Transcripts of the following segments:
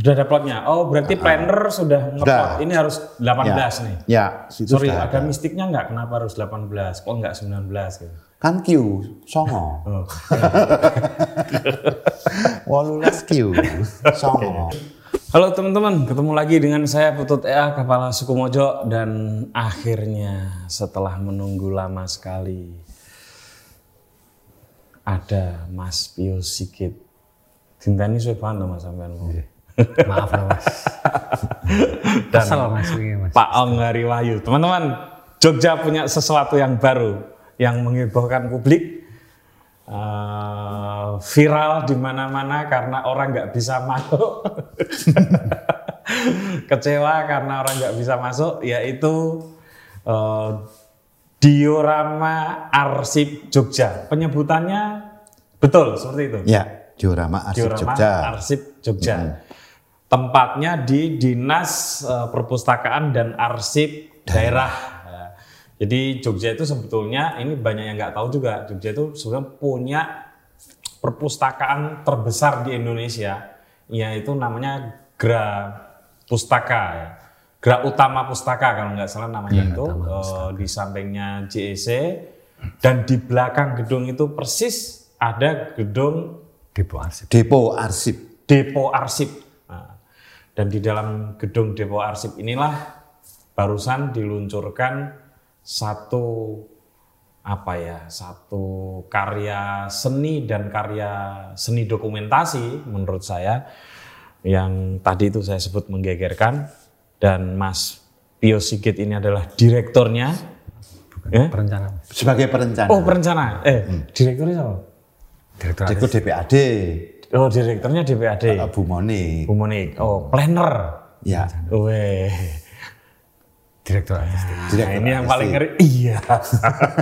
Sudah ada plotnya. Oh, berarti planner sudah ngeplot. Ini harus 18 Ya. nih. Ya, situ Sorry, sudah ada ada. mistiknya nggak? Kenapa harus 18? Kok nggak 19 gitu? Kan Q, songo. Oh. 18 Q, songo. Halo teman-teman, ketemu lagi dengan saya Putut EA, Kepala Suku Mojo dan akhirnya setelah menunggu lama sekali ada Mas Pio Sigit. Cinta ini sudah banget Mas sampean. Maaf loh mas. Kesel mas ini mas. Pak Ong Hari Wahyu. Teman-teman, Jogja punya sesuatu yang baru yang menghebohkan publik. Eh, viral di mana-mana karena orang nggak bisa masuk. Kecewa karena orang nggak bisa masuk, yaitu eh, diorama arsip Jogja. Penyebutannya betul seperti itu. Ya, diorama Arsip Diorama Jogja. Arsip Jogja. Tempatnya di Dinas eh, Perpustakaan dan Arsip Daerah. Ya. Jadi Jogja itu sebetulnya ini banyak yang nggak tahu juga. Jogja itu sebenarnya punya perpustakaan terbesar di Indonesia, yaitu namanya Gra Pustaka. Ya. Gra Utama Pustaka kalau nggak salah namanya itu Eh, di sampingnya JEC dan di belakang gedung itu persis ada gedung Depo arsip. Depo Arsip. Depo Arsip. Dan di dalam gedung Depo Arsip inilah barusan diluncurkan satu apa ya satu karya seni dan karya seni dokumentasi menurut saya yang tadi itu saya sebut menggegerkan dan Mas Pio Sigit ini adalah direktornya. Ya? Perencana mas. Sebagai perencana. Oh perencana, eh direkturnya siapa? Direktur Direktur DPAD. Oh direkturnya DPAD. Bu Monik. Bu Monik. Oh planner. Ya. Weh. Direktur artistik. Nah, Direktur ini yang paling ngeri. Iya.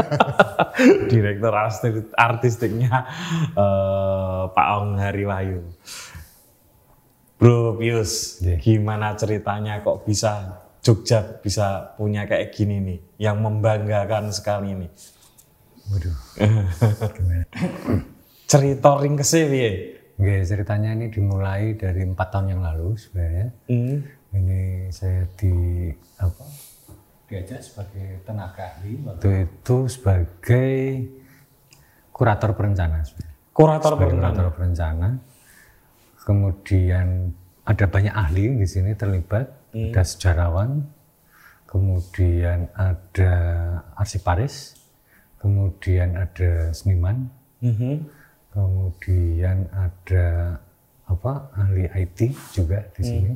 Direktur artistik, artistiknya eh, Pak Ong Hari Wahyu. Bro Pius, Iya. gimana ceritanya kok bisa Jogja bisa punya kayak gini nih, yang membanggakan sekali nih. Waduh. Gimana? Cerita ringkesnya piye? Oke, ceritanya ini dimulai dari empat tahun yang lalu sebenarnya. Hmm. Ini saya di apa? Diajak sebagai tenaga ahli waktu itu sebagai kurator perencana. sebenarnya. Kurator Sebagai perencana. kurator perencana. Kemudian ada banyak ahli di sini terlibat, Hmm. ada sejarawan, kemudian ada arsiparis, kemudian ada seniman, Mhm. Kemudian ada apa ahli IT juga di Hmm. sini.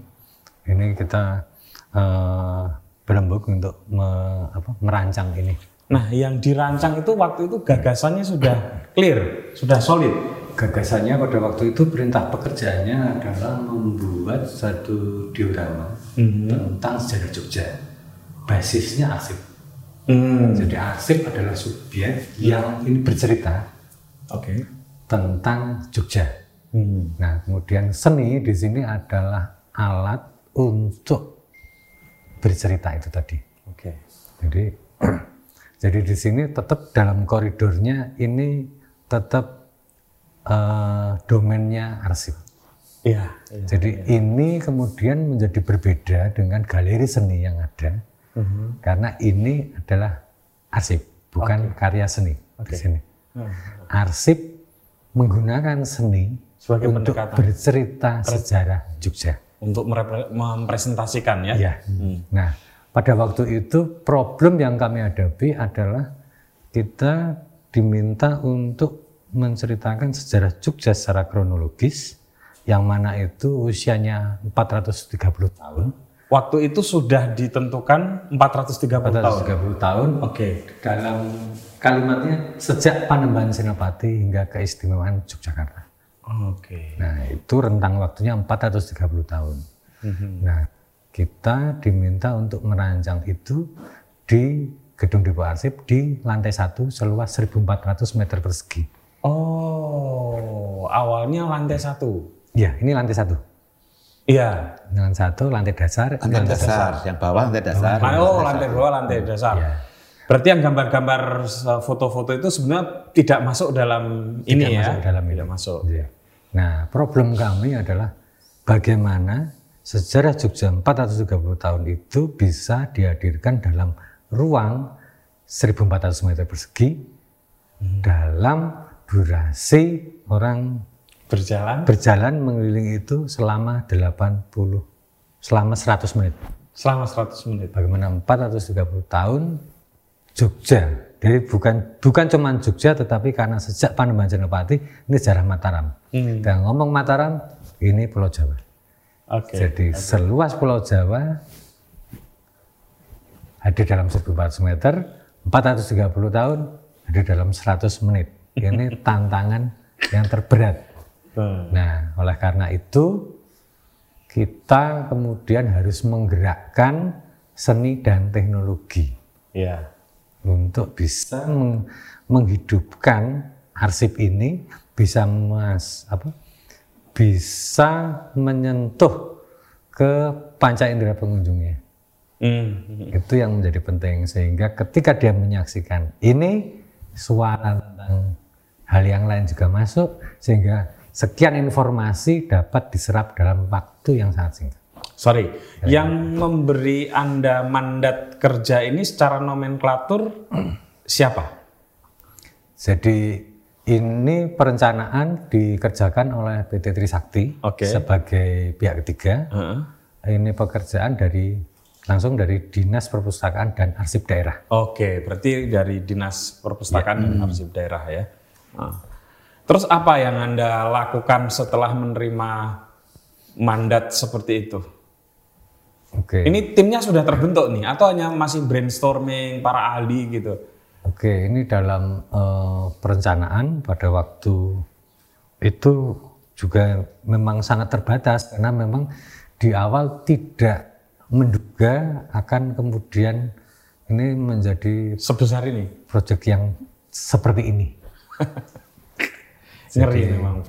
Ini kita eh, berembuk untuk me- apa, merancang ini. Nah, yang dirancang itu waktu itu gagasannya sudah clear, sudah solid. Gagasannya pada waktu itu perintah pekerjaannya adalah membuat satu diorama tentang sejarah Jogja. Basisnya arsip. Hmm. Jadi arsip adalah subjek yang ini bercerita Oke. Tentang Jogja. Hmm. Nah, kemudian seni di sini adalah alat untuk bercerita itu tadi. Oke. Jadi jadi di sini tetap dalam koridornya ini tetap eh, domainnya arsip. Iya. iya. Jadi ini kemudian menjadi berbeda dengan galeri seni yang ada karena ini adalah arsip, bukan karya seni di sini. Arsip menggunakan seni Sebagai untuk pendekatan. bercerita sejarah Jogja. Untuk mempresentasikan ya. Ya. Nah, pada waktu itu problem yang kami hadapi adalah kita diminta untuk menceritakan sejarah Jogja secara kronologis yang mana itu usianya 430 tahun. Waktu itu sudah ditentukan 430 tahun. 430 tahun Oke. dalam kalimatnya sejak Panembahan Senopati hingga keistimewaan Yogyakarta. Oke. Nah, itu rentang waktunya 430 tahun. Nah, kita diminta untuk merancang itu di gedung Depo Arsip di lantai satu seluas 1.400 meter persegi. Oh, awalnya lantai satu. Ya, ini lantai satu. Iya. Lantai satu, lantai dasar, ini Lantai dasar. Yang bawah lantai dasar. Oh, lantai bawah, lantai dasar. Iya. Berarti yang gambar-gambar uh, foto-foto itu sebenarnya tidak masuk dalam ini ya? masuk dalam tidak ini. masuk. Iya. Nah, problem kami adalah bagaimana sejarah Jogja 430 tahun itu bisa dihadirkan dalam ruang 1400 meter persegi dalam durasi orang Berjalan berjalan mengelilingi itu selama 80 selama 100 menit. selama 100 menit. Bagaimana 430 tahun Jogja. Jadi bukan bukan cuma Jogja tetapi karena sejak Panembahan Senopati ini sejarah Mataram. Dan ngomong Mataram ini Pulau Jawa. Oke. Jadi seluas Pulau Jawa hadir dalam 1400 meter, 430 tahun hadir dalam 100 menit. Ini tantangan yang terberat. Hmm. Nah, oleh karena itu kita kemudian harus menggerakkan seni dan teknologi Ya. Untuk bisa meng- menghidupkan arsip ini bisa mas apa bisa menyentuh ke panca indera pengunjungnya Hmm. itu yang menjadi penting sehingga ketika dia menyaksikan ini suara tentang hal yang lain juga masuk sehingga sekian informasi dapat diserap dalam waktu yang sangat singkat Sorry, yang memberi Anda mandat kerja ini secara nomenklatur siapa? Jadi ini perencanaan dikerjakan oleh PT Trisakti Oke. sebagai pihak ketiga. Heeh. Ini pekerjaan dari langsung dari Dinas Perpustakaan dan Arsip Daerah. Oke, berarti dari Dinas Perpustakaan dan Arsip Daerah ya. Nah. Terus apa yang Anda lakukan setelah menerima mandat seperti itu? Oke. Ini timnya sudah terbentuk nih atau hanya masih brainstorming para ahli gitu? Oke, ini dalam eh, perencanaan pada waktu itu juga memang sangat terbatas karena memang di awal tidak menduga akan kemudian ini menjadi Sebesar ini. proyek yang seperti ini. Ngeri memang.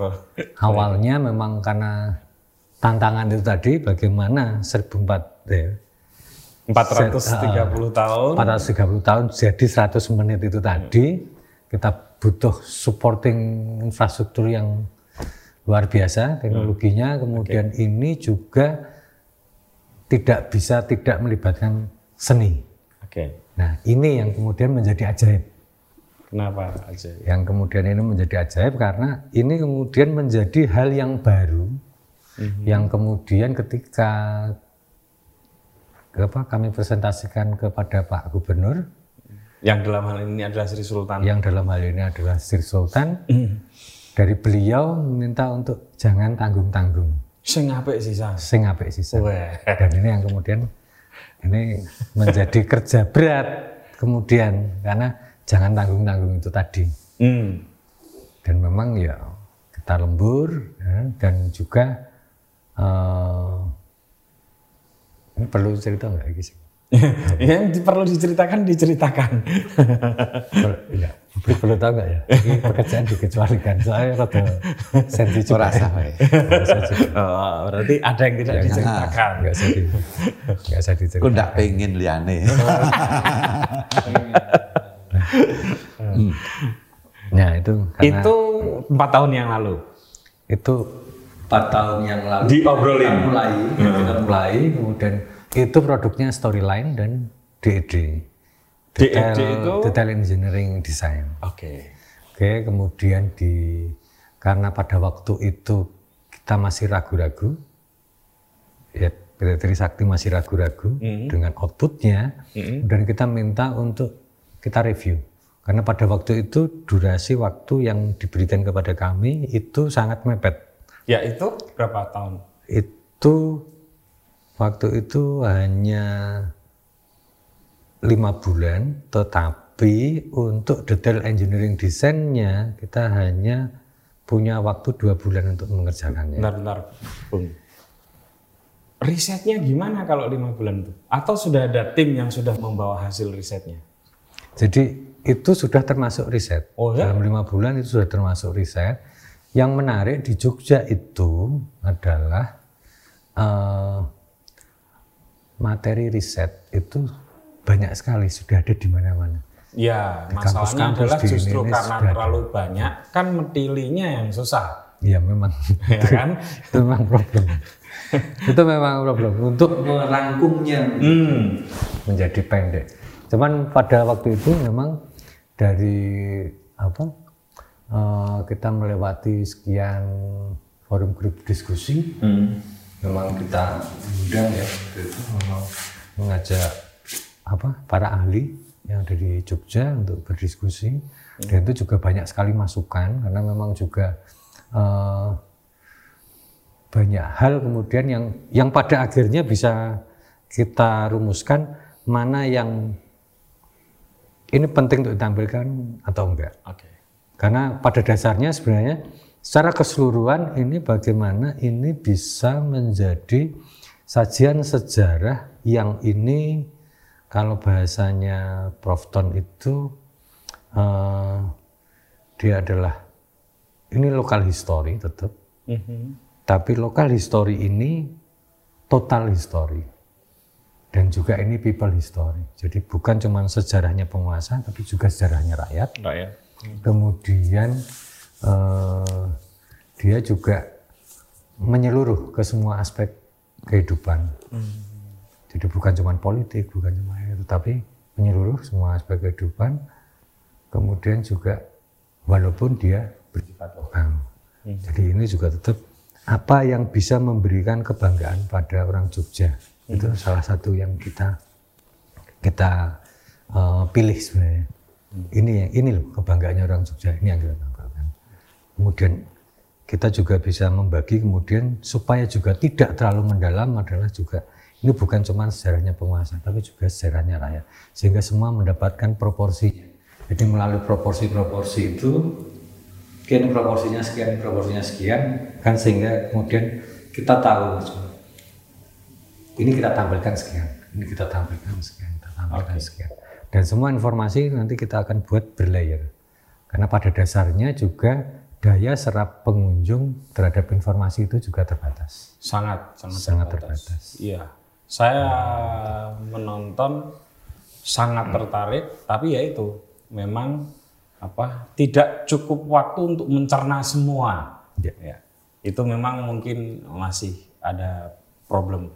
Awalnya memang karena tantangan itu tadi bagaimana 1400 ya, 430 tahun. 430 tahun jadi 100 menit itu tadi kita butuh supporting infrastruktur yang luar biasa teknologinya kemudian ini juga tidak bisa tidak melibatkan seni. Oke. Nah, ini yang kemudian menjadi ajaib. Kenapa aja? Yang kemudian ini menjadi ajaib karena ini kemudian menjadi hal yang baru yang kemudian ketika apa kami presentasikan kepada Pak Gubernur Yang dalam hal ini adalah Sri Sultan. yang dalam hal ini adalah Sri Sultan dari beliau meminta untuk jangan tanggung-tanggung Sing apik sih, Sas. sing apik sisa Wah. dan ini yang kemudian ini menjadi kerja berat kemudian karena jangan tanggung-tanggung itu tadi Hmm. dan memang ya kita lembur ya, dan juga eh, ini perlu cerita nggak sih? yang perlu diceritakan diceritakan. Perlu, ya, perlu, perlu tahu nggak ya? Ini pekerjaan dikecualikan. Saya rada. Nggak usah cerita. oh, berarti ada yang tidak diceritakan. Nggak usah di, nggak usah Aku diceritakan. ndak pengen liane. Nah itu karena Itu empat tahun yang lalu. itu empat tahun yang lalu Diobrolin. kita mulai kita mulai kemudian itu produknya storyline dan DED DED itu? detail engineering design. Oke. oke kemudian di karena pada waktu itu kita masih ragu-ragu ya PT Trisakti masih ragu-ragu dengan outputnya dan kita minta untuk kita review. Karena pada waktu itu durasi waktu yang diberikan kepada kami itu sangat mepet Ya itu berapa tahun? itu waktu itu hanya lima bulan, tetapi untuk detail engineering desainnya kita hanya punya waktu dua bulan untuk mengerjakannya. Bentar-bentar, Bung. Risetnya gimana kalau lima bulan itu? Atau sudah ada tim yang sudah membawa hasil risetnya? Jadi itu sudah termasuk riset. Oh, ya? Dalam lima bulan itu sudah termasuk riset. Yang menarik di Jogja itu adalah eh, materi riset itu banyak sekali sudah ada di mana-mana. Ya, Di masalahnya kampus-kampus adalah di justru ini karena sudah ada. terlalu banyak, kan metilinya yang susah. Iya memang. ya kan? itu memang problem. itu memang problem untuk merangkumnya Hmm. menjadi pendek. Cuman pada waktu itu memang dari apa eh, kita melewati sekian forum grup diskusi, Hmm. memang kita undang ya waktu itu memang mengajak apa para ahli yang ada di Jogja untuk berdiskusi dan itu juga banyak sekali masukan karena memang juga eh, banyak hal kemudian yang yang pada akhirnya bisa kita rumuskan mana yang ini penting untuk ditampilkan atau enggak. Oke. Karena pada dasarnya sebenarnya secara keseluruhan ini bagaimana ini bisa menjadi sajian sejarah yang ini kalau bahasanya Prof. Ton itu eh, dia adalah ini lokal history tetap, Mhm. tapi lokal history ini total history dan juga ini people history. Jadi bukan cuma sejarahnya penguasa, tapi juga sejarahnya rakyat Rakyat. Kemudian eh, dia juga menyeluruh ke semua aspek kehidupan. Jadi bukan cuma politik, bukan cuma itu, tapi menyeluruh semua aspek kehidupan. Kemudian juga walaupun dia bersifat lokal. Jadi ini juga tetap apa yang bisa memberikan kebanggaan pada orang Jogja. Itu salah satu yang kita kita eh, pilih sebenarnya. Ini yang ini loh kebanggaannya orang Jogja ini yang kita tampilkan. Kemudian kita juga bisa membagi kemudian supaya juga tidak terlalu mendalam adalah juga ini bukan cuma sejarahnya penguasa tapi juga sejarahnya rakyat sehingga semua mendapatkan proporsinya. Jadi melalui proporsi-proporsi itu sekian proporsinya sekian proporsinya sekian kan sehingga kemudian kita tahu ini kita tampilkan sekian, ini kita tampilkan sekian, kita tampilkan sekian. Dan semua informasi nanti kita akan buat berlayer. Karena pada dasarnya juga daya serap pengunjung terhadap informasi itu juga terbatas. Sangat, sangat, Sangat terbatas. terbatas. Iya. Saya menonton sangat tertarik, tapi ya itu memang apa tidak cukup waktu untuk mencerna semua. Ya. Ya. Itu memang mungkin masih ada problem.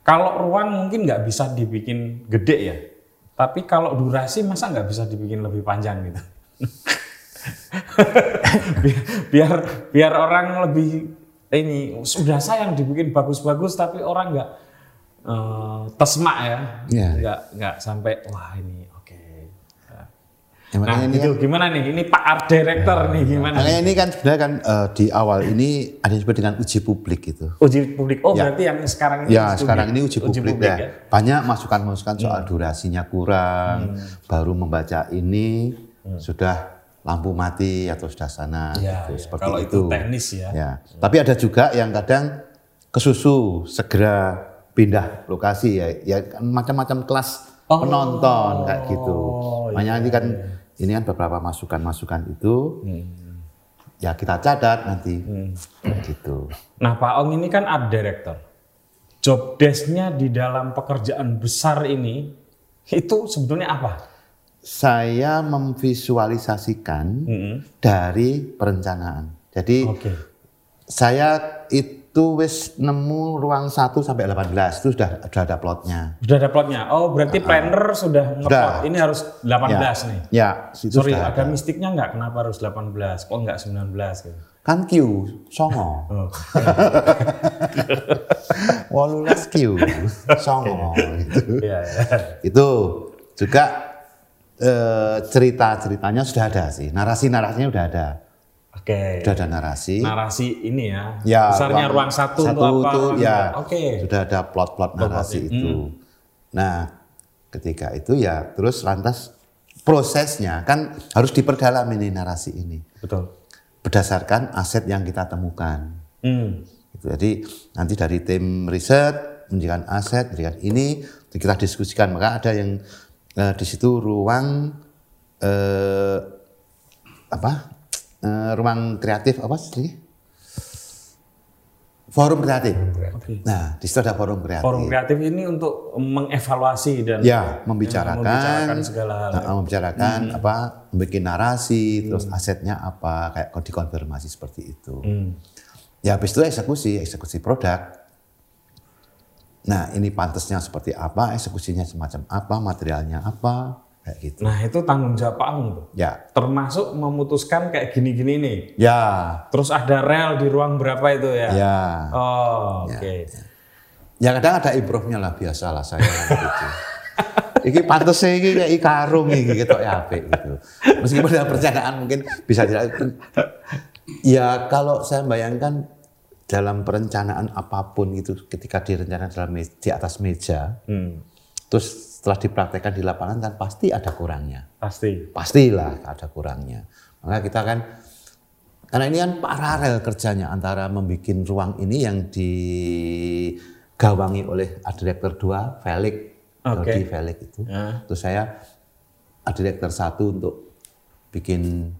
Kalau ruang mungkin nggak bisa dibikin gede ya, tapi kalau durasi masa nggak bisa dibikin lebih panjang gitu. biar, biar biar orang lebih ini sudah sayang dibikin bagus-bagus tapi orang nggak eh, tesmak ya, Iya. nggak nggak sampai wah ini. Ya, Nah ini itu gimana nih? Ini Pak Art Director nih gimana? Makanya ini kan sebenarnya kan eh, di awal ini ada yang disebut dengan uji publik gitu. Uji publik. Oh Ya. berarti yang sekarang ini Ya uji sekarang ini uji publik, ya. ya. Banyak masukan-masukan soal durasinya kurang, baru membaca ini sudah lampu mati atau sudah sana Ya, gitu, ya. seperti Kalau itu itu. teknis ya. Ya. Tapi ada juga yang kadang kesusu segera pindah lokasi ya, ya kan macam-macam kelas penonton kayak gitu. Makanya nanti kan ini kan beberapa masukan-masukan itu ya kita catat nanti gitu. Nah Pak Ong ini kan art director. Job desk-nya di dalam pekerjaan besar ini itu sebetulnya apa? Saya memvisualisasikan dari perencanaan. Jadi Oke. saya itu wis nemu ruang 1 sampai 18 itu sudah sudah ada plotnya. Sudah ada plotnya. Oh berarti planner sudah ngeplot. Sudah. Ini harus 18 nih. Ya, situ Sorry, sudah ada ada. mistiknya nggak? Kenapa harus 18? Kok nggak 19 gitu? Kan Q, songo. Oh. Wolulas Q, songo gitu. Iya, iya. Itu juga eh, cerita-ceritanya sudah ada sih. Narasi-narasinya sudah ada. Oke. Sudah ada narasi. Narasi ini ya. Ya, Besarnya ruang, satu, satu untuk apa? itu ruang ya. Oke. sudah ada plot-plot narasi itu. Nah, ketika itu ya terus lantas prosesnya kan harus diperdalam ini narasi ini Betul. berdasarkan aset yang kita temukan. Hmm. Jadi nanti dari tim riset menjadikan aset, menjadikan ini kita diskusikan. Maka ada yang eh, di situ ruang eh, apa? Eh, ruang kreatif apa sih? Forum kreatif. Nah, di situ ada forum kreatif. Forum kreatif ini untuk mengevaluasi dan Ya, membicarakan, membicarakan segala hal. Nah, membicarakan apa, membuat narasi, terus asetnya apa, kayak dikonfirmasi seperti itu. Ya, habis itu eksekusi, eksekusi produk. Nah, ini pantasnya seperti apa, eksekusinya semacam apa, materialnya apa, kayak gitu. Nah itu tanggung jawab Pak Aung tuh. Ya, Termasuk memutuskan kayak gini-gini nih. ya, Terus ada rel di ruang berapa itu ya? ya. Oh, oke. Ya kadang ada improve-nya lah biasa lah saya gitu. Iki pantes sih iki kayak karung iki gitu ya apik gitu. Meskipun dalam perencanaan mungkin bisa tidak. Ya kalau saya bayangkan dalam perencanaan apa pun gitu ketika direncanakan dalam di atas meja, Hmm, terus setelah dipraktekkan di lapangan kan pasti ada kurangnya. pasti. Pastilah ada kurangnya. Maka kita kan karena ini kan paralel kerjanya antara membuat ruang ini yang digawangi oleh art director 2 Felix, Oke. Dodi Felix itu. Ya. Terus saya art director 1 untuk bikin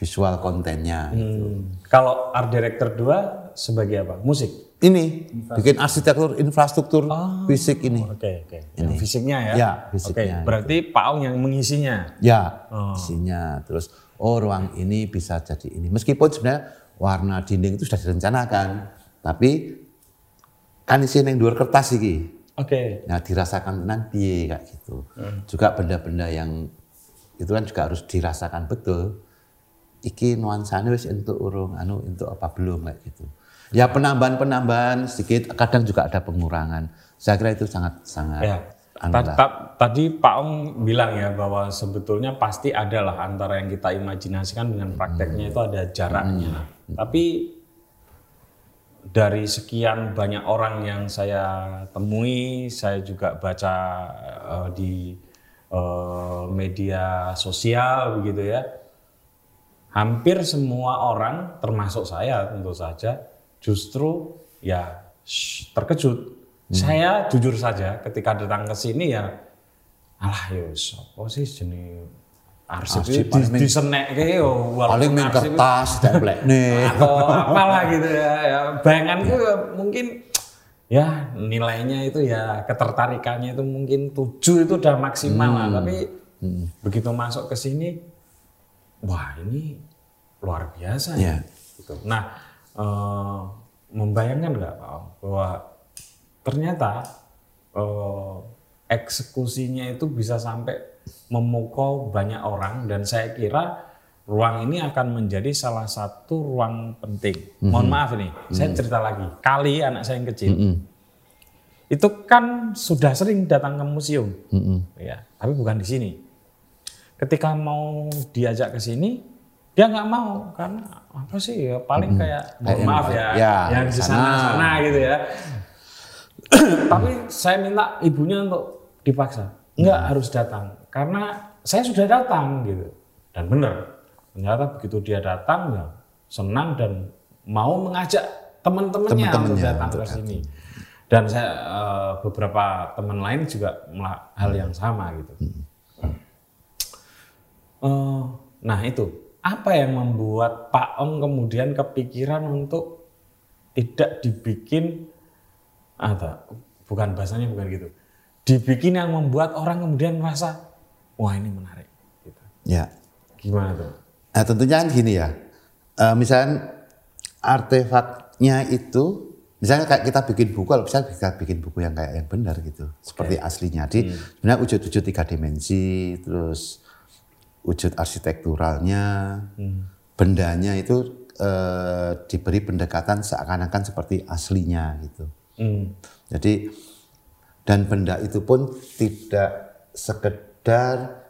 visual kontennya. Hmm. Kalau art director 2 sebagai apa? Musik. Ini bikin arsitektur infrastruktur fisik ini. Oke, oke. Yang fisiknya ya. Ya, Oke, fisiknya. berarti Pak Aung yang mengisinya. Ya, Oh. isinya. Terus, oh ruang ini bisa jadi ini. Meskipun sebenarnya warna dinding itu sudah direncanakan, tapi kan isi yang dua kertas iki. Oke. Nah, dirasakan tenan piye kayak gitu. Hmm. Juga benda-benda yang itu kan juga harus dirasakan betul. Iki nuansanya wis untuk urung anu untuk apa belum kayak gitu. Ya penambahan-penambahan sedikit, kadang juga ada pengurangan. Saya kira itu sangat sangat Ya. ta- tadi Pak Ong bilang ya bahwa sebetulnya pasti ada lah antara yang kita imajinasikan dengan prakteknya itu ada jaraknya. Tapi dari sekian banyak orang yang saya temui, saya juga baca eh, di eh, media sosial begitu ya. Hampir semua orang termasuk saya tentu saja justru ya shh, terkejut. Saya jujur saja ketika datang ke sini ya alah ya apa sih jenis arsip, paling di, disenekke yo walaupun paling main kertas template nih atau apalah gitu ya, ya. bayanganku ya mungkin ya nilainya itu ya ketertarikannya itu mungkin tujuh itu udah maksimal lah tapi begitu masuk ke sini wah ini luar biasa ya Ya. gitu. nah eh, membayangkan nggak Pak Om, bahwa ternyata eh, eksekusinya itu bisa sampai memukau banyak orang dan saya kira ruang ini akan menjadi salah satu ruang penting. Mohon maaf nih, saya cerita lagi. Kali anak saya yang kecil itu kan sudah sering datang ke museum, ya, tapi bukan di sini. Ketika mau diajak ke sini, dia nggak mau karena apa sih ya paling kayak mohon Kayak maaf ya, ya, yang di sana sana gitu ya. Tapi saya minta ibunya untuk dipaksa. Enggak harus datang. Karena saya sudah datang gitu. Dan benar. Ternyata begitu dia datang ya senang dan mau mengajak teman-temannya untuk datang ke sini. Dan saya eh, beberapa teman lain juga hal yang sama gitu. Eh, nah itu apa yang membuat Pak Om kemudian kepikiran untuk tidak dibikin atau bukan bahasanya bukan gitu. Dibikin yang membuat orang kemudian merasa wah ini menarik gitu. ya. Gimana tuh Nah tentunya kan gini ya, Eh, misalnya artefaknya itu, misalnya kayak kita bikin buku, kalau bisa kita bikin buku yang kayak yang benar gitu, seperti aslinya. Jadi sebenarnya wujud-wujud tiga dimensi, terus wujud arsitekturalnya, bendanya itu eh, diberi pendekatan seakan-akan seperti aslinya gitu. Hmm. Jadi dan benda itu pun tidak sekedar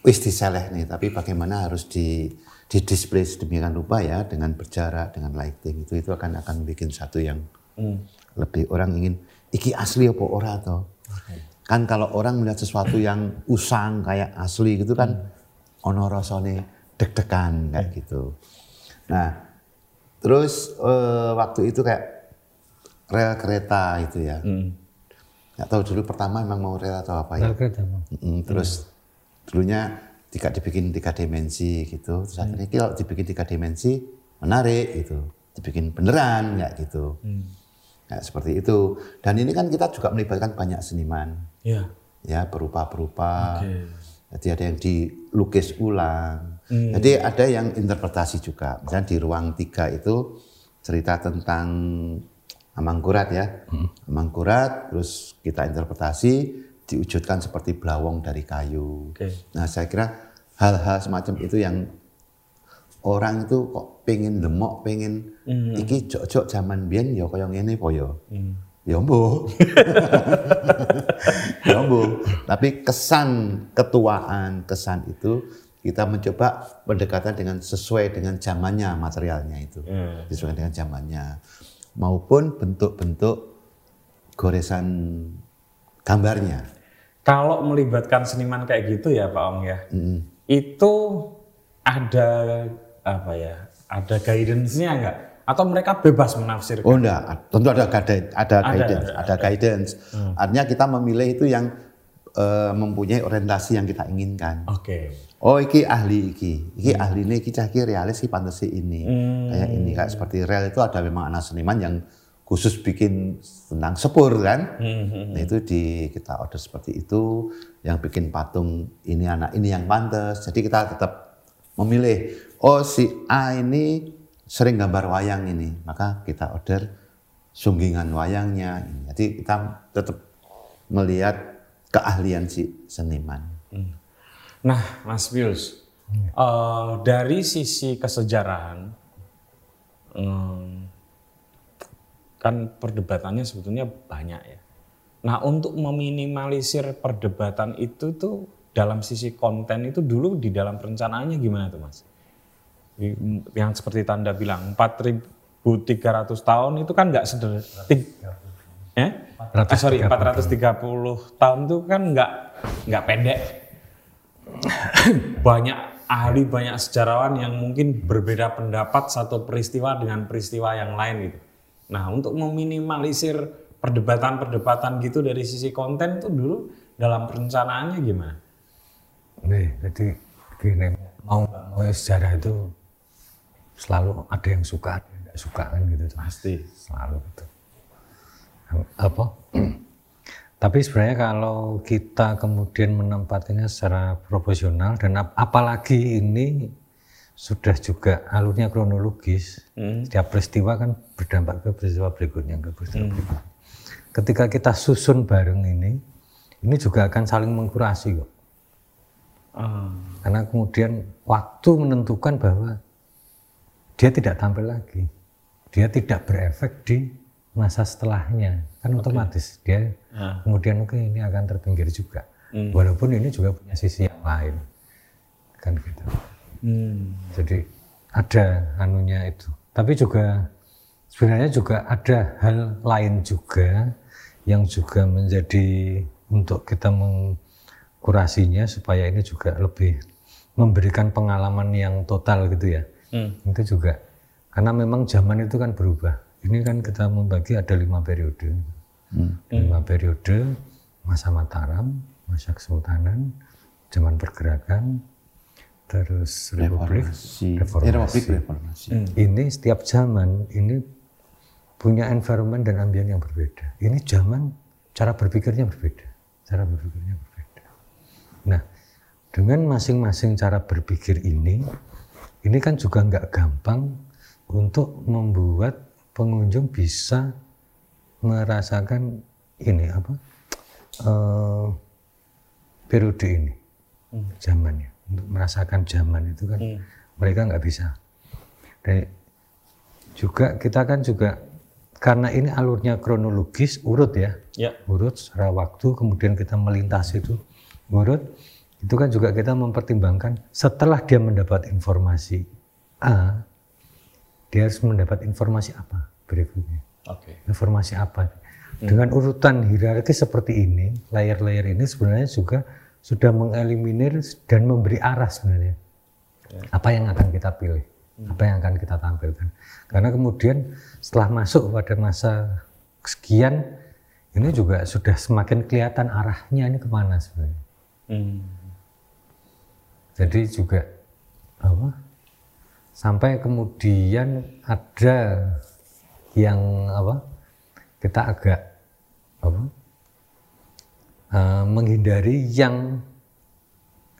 wis diseleh nih, tapi bagaimana harus di di display sedemikian rupa ya dengan berjarak, dengan lighting itu itu akan akan bikin satu yang lebih orang ingin iki asli apa ora toh. Kan kalau orang melihat sesuatu yang usang kayak asli gitu kan ono rasane deg-degan kayak gitu. Nah, terus eh, waktu itu kayak rel kereta itu ya. Nggak tahu dulu pertama emang mau rel atau apa ya. Rel kereta. Mm, terus dulunya tidak dibikin tiga dimensi gitu. Terus akhirnya kalau dibikin tiga dimensi menarik gitu. dibikin beneran nggak gitu. Hmm. Nah, seperti itu. Dan ini kan kita juga melibatkan banyak seniman, Ya. ya berupa-berupa. Oke. Jadi ada yang dilukis ulang. Hmm. Jadi ada yang interpretasi juga. Misalnya di ruang tiga itu cerita tentang Amangkurat ya. Hmm. Amangkurat terus kita interpretasi diwujudkan seperti belawong dari kayu. Oke. Nah saya kira hal-hal semacam itu yang orang itu kok pengen lemok, pengen Hmm. iki jok-jok zaman biyen ya kaya ngene po ya. Ya ya mbuh. Tapi kesan ketuaan, kesan itu kita mencoba pendekatan dengan sesuai dengan zamannya materialnya itu. Hmm. Sesuai dengan zamannya. Maupun bentuk-bentuk goresan gambarnya. Kalau melibatkan seniman kayak gitu ya Pak Om ya, itu ada apa ya? Ada guidance-nya nggak? Atau mereka bebas menafsirkan? Oh enggak, tentu ada guidance, ada, Ada, guidance, ada, ada, guidance. Artinya kita memilih itu yang eh, mempunyai orientasi yang kita inginkan. Oke. Oh iki ahli iki, iki ahli ini iki cah realis iki pantes ini. Kayak ini kayak seperti real itu ada memang anak seniman yang khusus bikin tentang sepur kan. Nah itu di kita order seperti itu, yang bikin patung ini anak ini yang pantas. Jadi kita tetap memilih. Oh si A ini sering gambar wayang ini, maka kita order sunggingan wayangnya. Jadi kita tetap melihat keahlian si seniman. Nah, Mas Pius, eh, dari sisi kesejarahan, em, kan perdebatannya sebetulnya banyak ya. Nah, untuk meminimalisir perdebatan itu tuh dalam sisi konten itu dulu di dalam perencanaannya gimana tuh, Mas? Yang seperti Tanda bilang 4.300 tahun itu kan nggak sederhana. Ya? Ah, sorry, 430 tahun itu kan nggak nggak pendek banyak ahli, banyak sejarawan yang mungkin berbeda pendapat satu peristiwa dengan peristiwa yang lain gitu. Nah, untuk meminimalisir perdebatan-perdebatan gitu dari sisi konten itu dulu dalam perencanaannya gimana? Nih, jadi gini, mau mau sejarah itu selalu ada yang suka, ada yang nggak suka kan gitu. Pasti. Selalu gitu. Apa? Tapi sebenarnya kalau kita kemudian menempatinya secara proporsional dan ap- apalagi ini sudah juga alurnya kronologis, setiap peristiwa kan berdampak ke peristiwa berikutnya, ke peristiwa berikutnya. Ketika kita susun bareng ini, ini juga akan saling mengkurasi kok. Ah, Karena kemudian waktu menentukan bahwa dia tidak tampil lagi. Dia tidak berefek di masa setelahnya. Kan otomatis dia Ah. kemudian oke ini akan terpinggir juga. Walaupun ini juga punya sisi yang lain. Kan gitu. hmm, Jadi ada anunya itu. Tapi juga sebenarnya juga ada hal lain juga yang juga menjadi untuk kita mengkurasinya supaya ini juga lebih memberikan pengalaman yang total gitu ya. Hmm, Itu juga karena memang zaman itu kan berubah. Ini kan kita membagi ada lima periode. Lima periode masa Mataram, masa Kesultanan, zaman pergerakan, terus Republik, Reformasi. reformasi. Republik reformasi. Ini setiap zaman ini punya environment dan ambien yang berbeda. Ini zaman cara berpikirnya berbeda. Cara berpikirnya berbeda. Nah, dengan masing-masing cara berpikir ini, ini kan juga nggak gampang untuk membuat pengunjung bisa merasakan ini apa eh, periode ini zamannya. Untuk merasakan zaman itu kan mereka nggak bisa. Dan juga kita kan juga karena ini alurnya kronologis urut ya. Ya, urut secara waktu kemudian kita melintas itu urut itu kan juga kita mempertimbangkan setelah dia mendapat informasi A dia harus mendapat informasi apa berikutnya? Oke. informasi apa? Dengan urutan hierarki seperti ini layer-layer ini sebenarnya juga sudah mengeliminir dan memberi arah sebenarnya. Apa yang akan kita pilih? Apa yang akan kita tampilkan? Karena kemudian setelah masuk pada masa sekian ini juga sudah semakin kelihatan arahnya ini ke mana sebenarnya. Hmm, jadi juga apa? Sampai kemudian ada yang apa? Kita agak apa? Uh, menghindari yang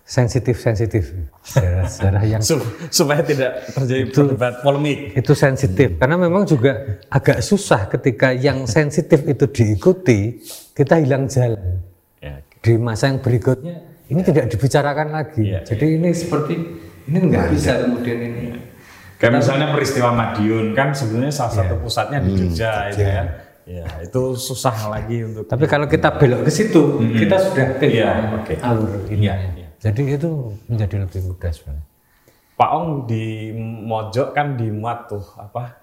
sensitif sensitif sejarah-sejarah yang supaya tidak terjadi itu, perdebatan polemik. itu sensitif. Hmm. karena memang juga agak susah ketika yang sensitif itu diikuti kita hilang jalan. Ya. di masa yang berikutnya ini ya. tidak dibicarakan lagi ya, jadi ya. ini seperti ini nggak bisa kemudian ini kayak misalnya peristiwa Madiun kan sebenarnya salah satu ya. pusatnya di hmm, Jogja hmm, itu kan Ya, itu susah lagi untuk. Tapi kalau kita belok ke situ, hmm. kita sudah ke ya, okay. alur ini. Ya, ya. Jadi itu menjadi lebih mudah sebenarnya. Pak Ong di Mojok kan dimuat tuh apa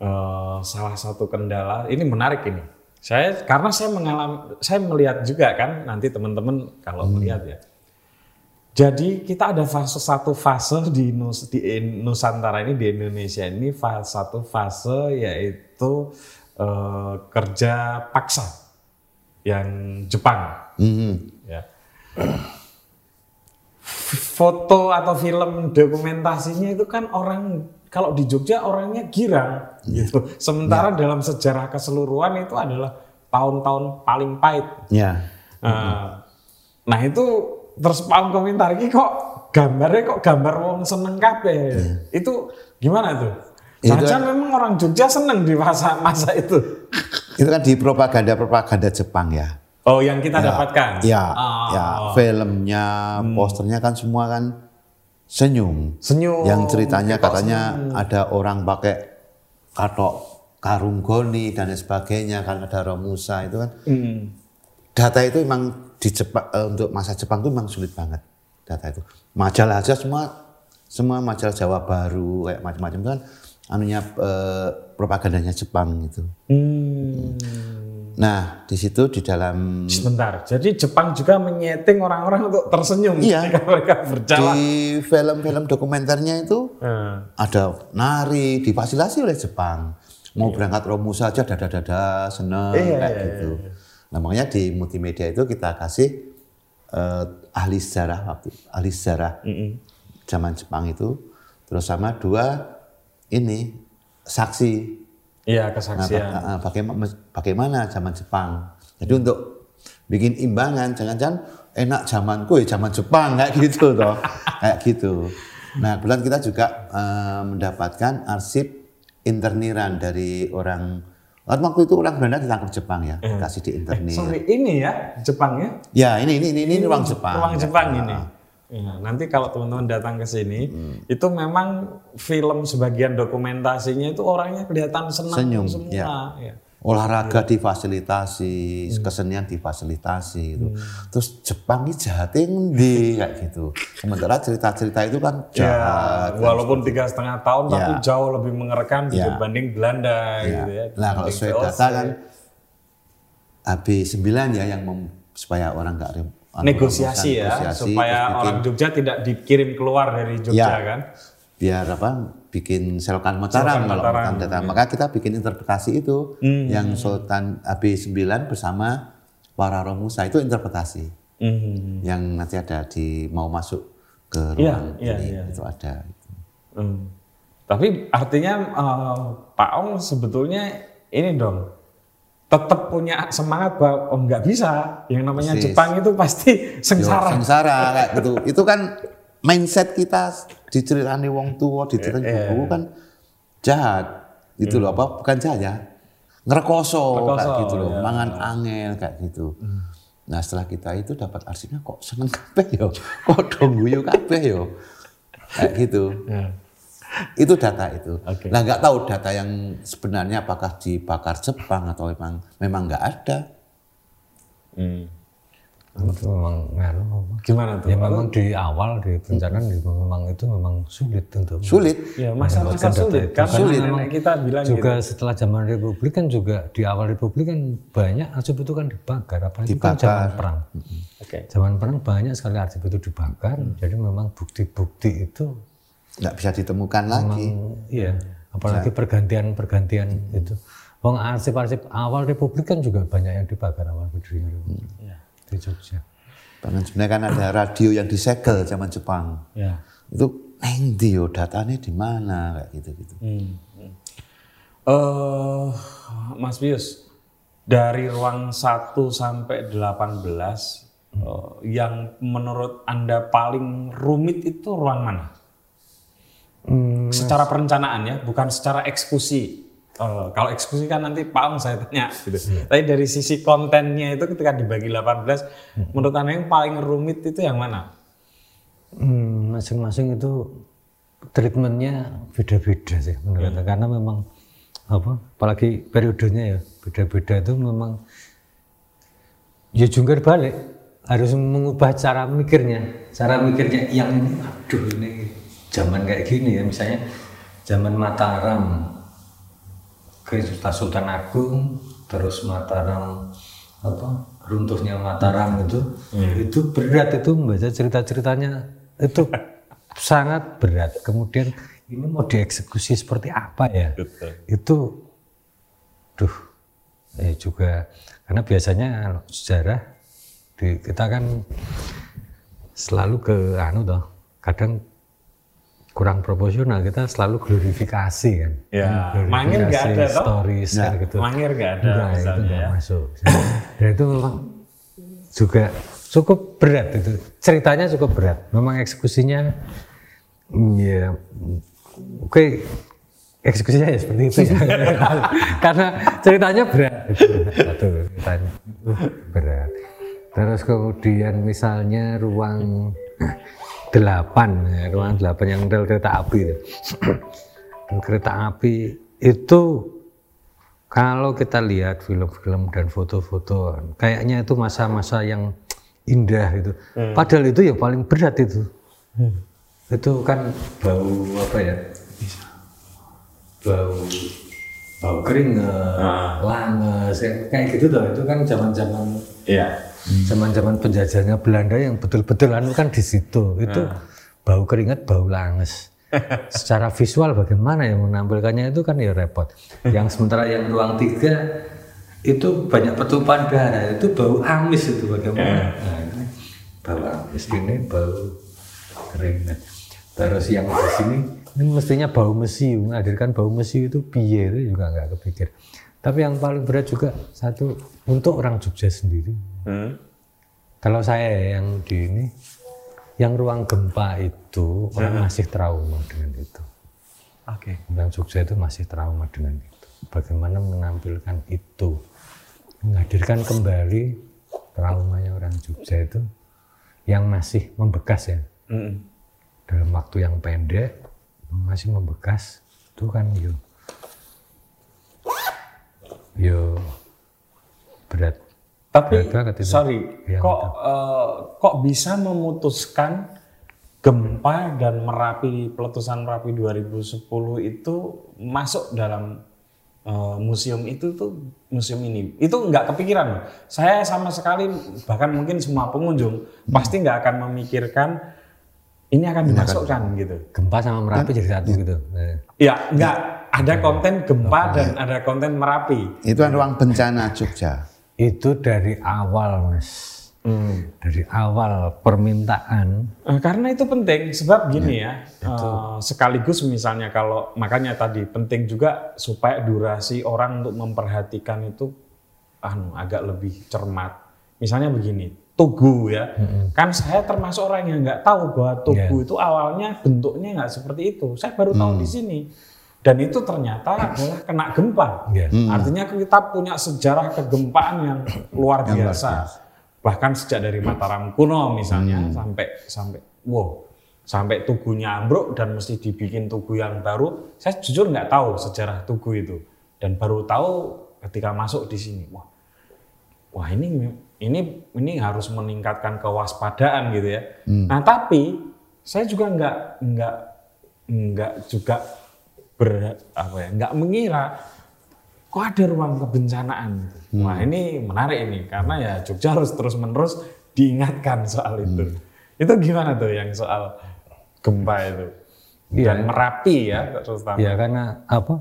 uh, salah satu kendala. Ini menarik ini. Saya karena saya mengalami, saya melihat juga kan nanti teman-teman kalau hmm. melihat ya. Jadi kita ada fase satu fase di, Nus, di Nusantara ini di Indonesia ini fase satu fase yaitu uh, kerja paksa yang Jepang. -hmm. Ya foto atau film dokumentasinya itu kan orang kalau di Jogja orangnya girang gitu. Sementara ya. dalam sejarah keseluruhan itu adalah tahun-tahun paling pahit. Ya. Uh, nah itu terus paham komentar ini kok gambarnya kok gambar wong seneng kape. Ya. Itu gimana tuh? Jangan kan, memang orang Jogja seneng di masa masa itu. Itu kan di propaganda propaganda Jepang ya. Oh, yang kita ya, dapatkan. Ya, oh. ya, filmnya, hmm. posternya kan semua kan senyum. Senyum. Yang ceritanya katanya senyum. ada orang pakai katok karung goni dan sebagainya kan ada Romusa itu kan. Hmm. Data itu memang di Jepang uh, untuk masa Jepang itu memang sulit banget data itu. Majalah aja semua semua majalah Jawa Baru kayak macam-macam kan anunya uh, propagandanya Jepang gitu. Hmm. Nah, di situ di dalam sebentar. Jadi Jepang juga menyeting orang-orang untuk tersenyum iya, ketika mereka berjalan. Di film-film dokumenternya itu hmm. ada nari, difasilitasi oleh Jepang. Mau iya. berangkat Romusa saja dada-dada seneng iya, kayak iya, gitu. Iya. Nah, makanya di multimedia itu kita kasih uh, ahli sejarah waktu ahli sejarah mm -mm. zaman Jepang itu terus sama dua ini saksi Iya kesaksian. Nah, bagaimana, bagaimana zaman Jepang. Jadi untuk bikin imbangan, jangan-jangan enak zamanku ya zaman Jepang kayak gitu toh, kayak gitu. Nah kebetulan kita juga uh, mendapatkan arsip interniran dari orang Waktu itu orang Belanda ditangkap Jepang ya, eh. kasih di internir. Eh, sorry, ini ya Jepang ya? Ya, ini ini ini, ini, ini ruang Jepang. Ruang Jepang ya. ini. Ya, nanti kalau teman-teman datang ke sini, hmm. itu memang film sebagian dokumentasinya itu orangnya kelihatan senang Senyum, semua. Ya. Ya. Olahraga ya. difasilitasi, hmm. kesenian difasilitasi itu. Hmm. Terus Jepang ini jahatin di kayak gitu. Sementara cerita-cerita itu kan ya, jahat. Ya, walaupun tiga setengah tahun ya. tapi jauh lebih mengerikan ya. dibanding Belanda ya. gitu ya. Nah kalau saya data kan AB9 ya yang mem, supaya orang nggak negosiasi ya negosiasi, supaya bikin, orang Jogja tidak dikirim keluar dari Jogja ya, kan biar apa bikin selokan Mataram kalau Mataram datang ya. maka kita bikin interpretasi itu hmm. yang Sultan AB9 bersama para Romusa itu interpretasi hmm. yang nanti ada di mau masuk ke iya, ruang ya, ini ya, ya. itu ada hmm. tapi artinya uh, Pak Ong sebetulnya ini dong tetap punya semangat bahwa oh nggak bisa yang namanya Persis. Jepang itu pasti sengsara. Yo, sengsara kayak gitu. Itu kan mindset kita diceritani wong tua, diceritani yeah, buku kan jahat gitu loh. Hmm. Apa bukan jahat ya? Ngerekoso, kayak gitu loh, yeah. mangan angel kayak gitu. Hmm. Nah setelah kita itu dapat arsipnya kok seneng kabeh yo, kok dong guyu kabeh yo, kayak gitu. Yeah. Itu data itu. Okay. Nah nggak tahu data yang sebenarnya apakah dibakar Jepang atau memang memang nggak ada. Hmm. Itu memang gimana tuh? Ya memang di awal di perencanaan hmm. memang itu memang sulit untuk sulit. Ya masa-masa sulit. Kan sulit. Memang kita bilang juga gitu. setelah zaman Republik kan juga di awal Republik kan banyak arsip itu kan dibakar apalagi dibakar. kan zaman perang. Hmm. Okay. Zaman perang banyak sekali arsip itu dibakar. Hmm. Jadi memang bukti-bukti itu nggak bisa ditemukan Memang, lagi. Iya, apalagi pergantian-pergantian hmm. itu. Wong arsip-arsip awal Republik kan juga banyak yang dibakar awal berdiri hmm. ya, di Jogja. Bahkan sebenarnya kan ada radio yang disegel zaman Jepang. Ya. Itu neng ndi yo datanya di mana kayak gitu-gitu. Hmm. Eh, Mas Pius, dari ruang 1 sampai 18 eh, yang menurut Anda paling rumit itu ruang mana? Secara perencanaan ya, bukan secara eksekusi. Eh, kalau eksekusi kan nanti Pak Om saya tanya gitu. Tapi dari sisi kontennya itu ketika dibagi 18, menurut Anda yang paling rumit itu yang mana? Hmm, masing-masing itu treatmentnya beda-beda sih menurut saya. karena memang apa apalagi periodenya ya beda-beda itu memang ya jungkir balik harus mengubah cara mikirnya cara mikirnya yang ini aduh ini zaman kayak gini ya misalnya zaman Mataram ke Sultan Agung terus Mataram apa runtuhnya Mataram itu itu berat itu membaca cerita-ceritanya itu sangat berat. Kemudian ini mau dieksekusi seperti apa ya? Itu duh ya juga karena biasanya kalau sejarah di, kita kan selalu ke anu toh kadang kurang proporsional kita selalu glorifikasi kan? Ya, mangir nggak ada stories kan gitu. Mangir nggak ada Enggak, itu misalnya enggak ya. masuk. Dan itu memang juga cukup berat itu. Ceritanya cukup berat. Memang eksekusinya mm, ya oke eksekusinya ya seperti itu ya. Karena ceritanya berat. Itu satu ceritanya berat. Terus kemudian misalnya ruang delapan ya, ruang delapan yang rel kereta api itu. kereta api itu kalau kita lihat film-film dan foto-foto, kayaknya itu masa-masa yang indah itu. Padahal itu yang paling berat itu. Itu kan bau apa ya? Bau bau langes, ya, kayak gitu tuh. Itu kan zaman-zaman Iya. Zaman-zaman penjajahnya Belanda yang betul-betul anu kan di situ. Itu bau keringat, bau langes. Secara visual bagaimana yang menampilkannya itu kan ya repot. Yang sementara yang ruang tiga itu banyak pertumpahan darah, itu bau amis itu bagaimana? Nah, ini bau amis ini bau keringat. Terus yang di sini ini mestinya bau mesiu, menghadirkan bau mesiu itu itu juga nggak kepikir. Tapi yang paling berat juga satu untuk orang Jogja sendiri. Hmm. Kalau saya yang di ini, yang ruang gempa itu orang masih trauma dengan itu. Oke. Orang Jogja itu masih trauma dengan itu. Bagaimana menampilkan itu, menghadirkan kembali traumanya orang Jogja itu yang masih membekas ya Mm. dalam waktu yang pendek masih membekas itu kan yo yo berat Tapi sorry, Yang kok eh, kok bisa memutuskan gempa dan merapi peletusan merapi 2010 itu masuk dalam eh, museum itu tuh museum ini itu nggak kepikiran loh. Saya sama sekali bahkan mungkin semua pengunjung pasti nggak akan memikirkan ini akan dimasukkan gitu. gempa sama merapi jadi satu gitu Nah, Ya nggak ada konten gempa dan ada konten merapi. Itu kan ruang bencana Jogja. Itu dari awal mas. Dari awal permintaan. Eh, karena itu penting. Sebab gini ya, eh, sekaligus misalnya kalau makanya tadi penting juga supaya durasi orang untuk memperhatikan itu anu agak lebih cermat. Misalnya begini, tugu ya, kan saya termasuk orang yang nggak tahu bahwa tugu itu awalnya bentuknya nggak seperti itu. Saya baru tahu di sini. Dan itu ternyata adalah kena gempa. Iya. Artinya kita punya sejarah kegempaan yang luar biasa. Bahkan sejak dari Mataram kuno misalnya sampai sampai wow sampai tugunya ambruk dan mesti dibikin tugu yang baru. Saya jujur nggak tahu sejarah tugu itu dan baru tahu ketika masuk di sini. Wah, wah ini ini ini harus meningkatkan kewaspadaan gitu ya. Nah tapi saya juga nggak nggak nggak juga ber apa ya nggak mengira kok ada ruang kebencanaan. Wah ini menarik ini karena ya Jogja harus terus menerus diingatkan soal itu. Itu gimana tuh yang soal gempa itu Iya. dan merapi ya terus ya karena apa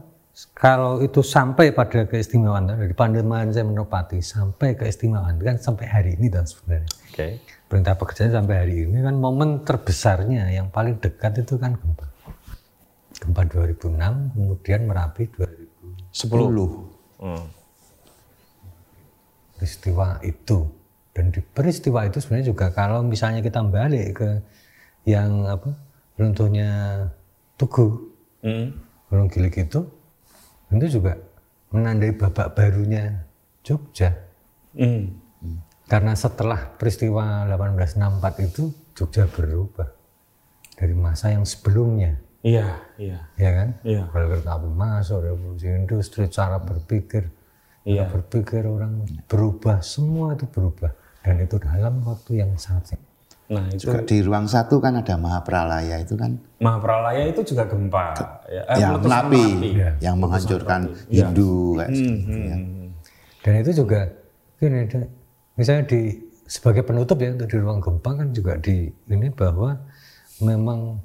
kalau itu sampai pada keistimewaan dari Pandeman saya Menopati sampai keistimewaan kan sampai hari ini dan sebenarnya Oke. perintah pekerjaan sampai hari ini kan momen terbesarnya yang paling dekat itu kan gempa gempa 2006 kemudian Merapi 2000 Sepuluh. Hmm. peristiwa itu dan di peristiwa itu sebenarnya juga kalau misalnya kita balik ke yang apa runtuhnya Tugu Hmm. Gunung Gilik itu itu juga menandai babak barunya Jogja Hmm. karena setelah peristiwa 1864 itu Jogja berubah dari masa yang sebelumnya Iya, iya. ya kan Iya. rel kereta api masuk revolusi industri cara berpikir Iya. cara berpikir orang berubah semua itu berubah dan itu dalam waktu yang sangat singkat Nah, itu Juga di ruang satu kan ada Mahapralaya itu kan Mahapralaya itu juga gempa. Ya, eh, yang Merapi, Iya. yang menghancurkan Hindu kayak Hmm, seperti ya. dan itu juga gini ada- misalnya di sebagai penutup ya untuk di ruang gempa kan juga di ini bahwa memang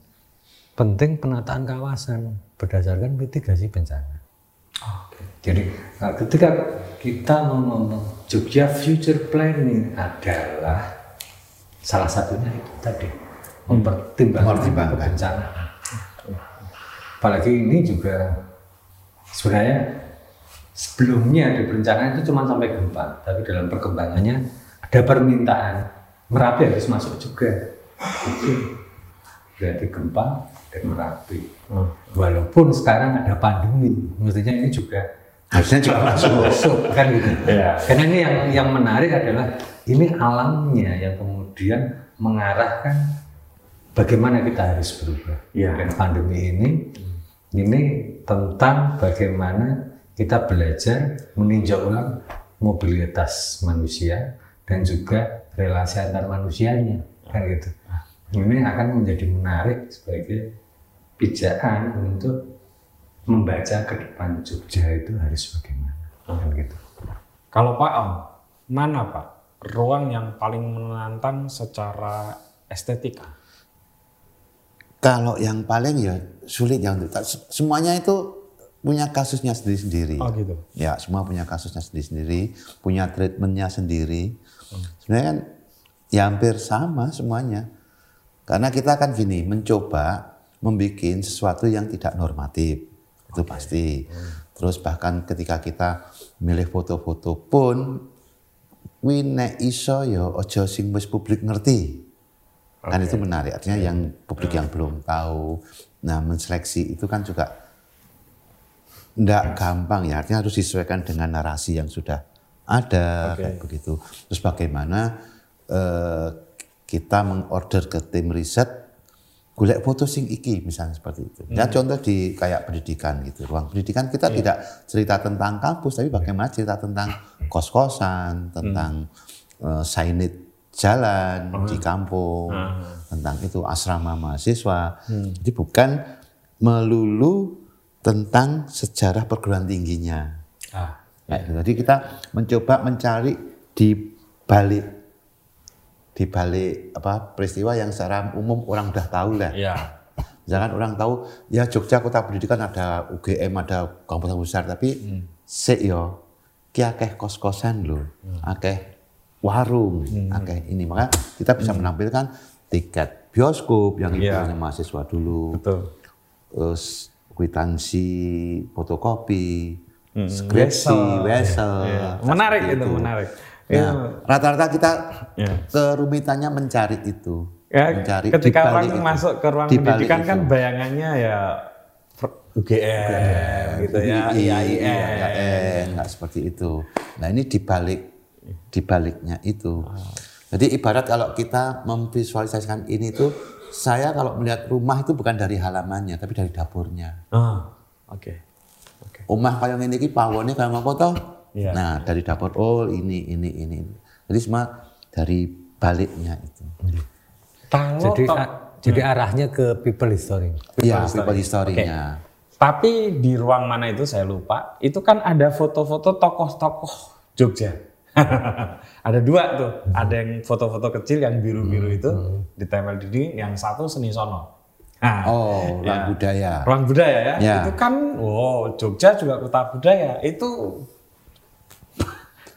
penting penataan kawasan berdasarkan mitigasi bencana. Jadi nah, ketika kita ngomong Jogja Future Planning adalah salah satunya itu tadi mempertimbangkan Mempertimbangkan. kebencanaan. Apalagi ini juga sebenarnya sebelumnya di perencanaan itu cuma sampai gempa, tapi dalam perkembangannya ada permintaan Merapi harus masuk juga. Itu berarti gempa Merapi. Walaupun sekarang ada pandemi, mestinya ini juga harusnya juga masuk masuk kan gitu. Iya. Karena ini yang yang menarik adalah ini alamnya yang kemudian mengarahkan bagaimana kita harus berubah. Iya. Dan pandemi ini ini tentang bagaimana kita belajar meninjau ulang mobilitas manusia dan juga relasi antar manusianya kan gitu. Ini akan menjadi menarik sebagai pijakan untuk membaca ke depan Jogja itu harus bagaimana kan gitu. Kalau Pak Om, mana Pak ruang yang paling menantang secara estetika? Kalau yang paling ya sulit ya untuk semuanya itu punya kasusnya sendiri-sendiri. Oh gitu. Ya, semua punya kasusnya sendiri-sendiri, punya treatmentnya sendiri. Sebenarnya kan ya hampir sama semuanya. Karena kita kan gini, mencoba membuat sesuatu yang tidak normatif. Itu pasti. Terus bahkan ketika kita milih foto-foto pun, kuwi nek iso ya aja sing wis publik ngerti. Kan itu menarik, artinya yang publik yang belum tahu. Nah, menseleksi itu kan juga enggak gampang ya, artinya harus disesuaikan dengan narasi yang sudah ada Oke. kayak begitu. Terus bagaimana eh, kita mengorder ke tim riset golek foto sing iki misalnya seperti itu. Ya contoh di kayak pendidikan gitu. Ruang pendidikan kita tidak cerita tentang kampus tapi bagaimana cerita tentang kos-kosan, tentang eh, signage jalan di kampung, tentang itu asrama mahasiswa. Jadi bukan melulu tentang sejarah perguruan tingginya. Ah, gitu. Jadi kita mencoba mencari di balik di balik apa peristiwa yang secara umum orang udah tahu lah. iya. Misalkan orang tahu ya Jogja kota pendidikan ada UGM, ada kampus besar, tapi sik yo ki akeh kos-kosan lho, akeh warung, akeh ini. Maka kita bisa menampilkan tiket bioskop yang Iya. ibunya mahasiswa dulu Betul. terus kwitansi fotokopi, skripsi, wesel. Iya. seperti Menarik itu, menarik. Iya. Nah, rata-rata kita Ya. kerumitannya mencari itu. Ya, mencari ketika orang itu. masuk ke ruang pendidikan kan itu. bayangannya ya UGM, gitu ya, IAIN. Nggak seperti itu. Nah ini dibalik dibaliknya itu. Jadi ibarat kalau kita memvisualisasikan ini tuh, saya kalau melihat rumah itu bukan dari halamannya, tapi dari dapurnya. Ah, oke. Oke. Omah kayak ini ki pawone kayak apa toh? Iya. Nah, dari dapur oh ini ini ini. Jadi semua dari baliknya itu. Kalau Jadi jadi arahnya ke people history. Iya, history. people history-nya. Tapi di ruang mana itu saya lupa. Itu kan ada foto-foto tokoh-tokoh Jogja. ada dua tuh. Ada yang foto-foto kecil yang biru-biru itu ditempel di dinding. Yang satu seni sono. Nah, Oh, ruang Ya. budaya. ruang budaya ya. Ya. Itu kan, wow, Jogja juga kota budaya. Itu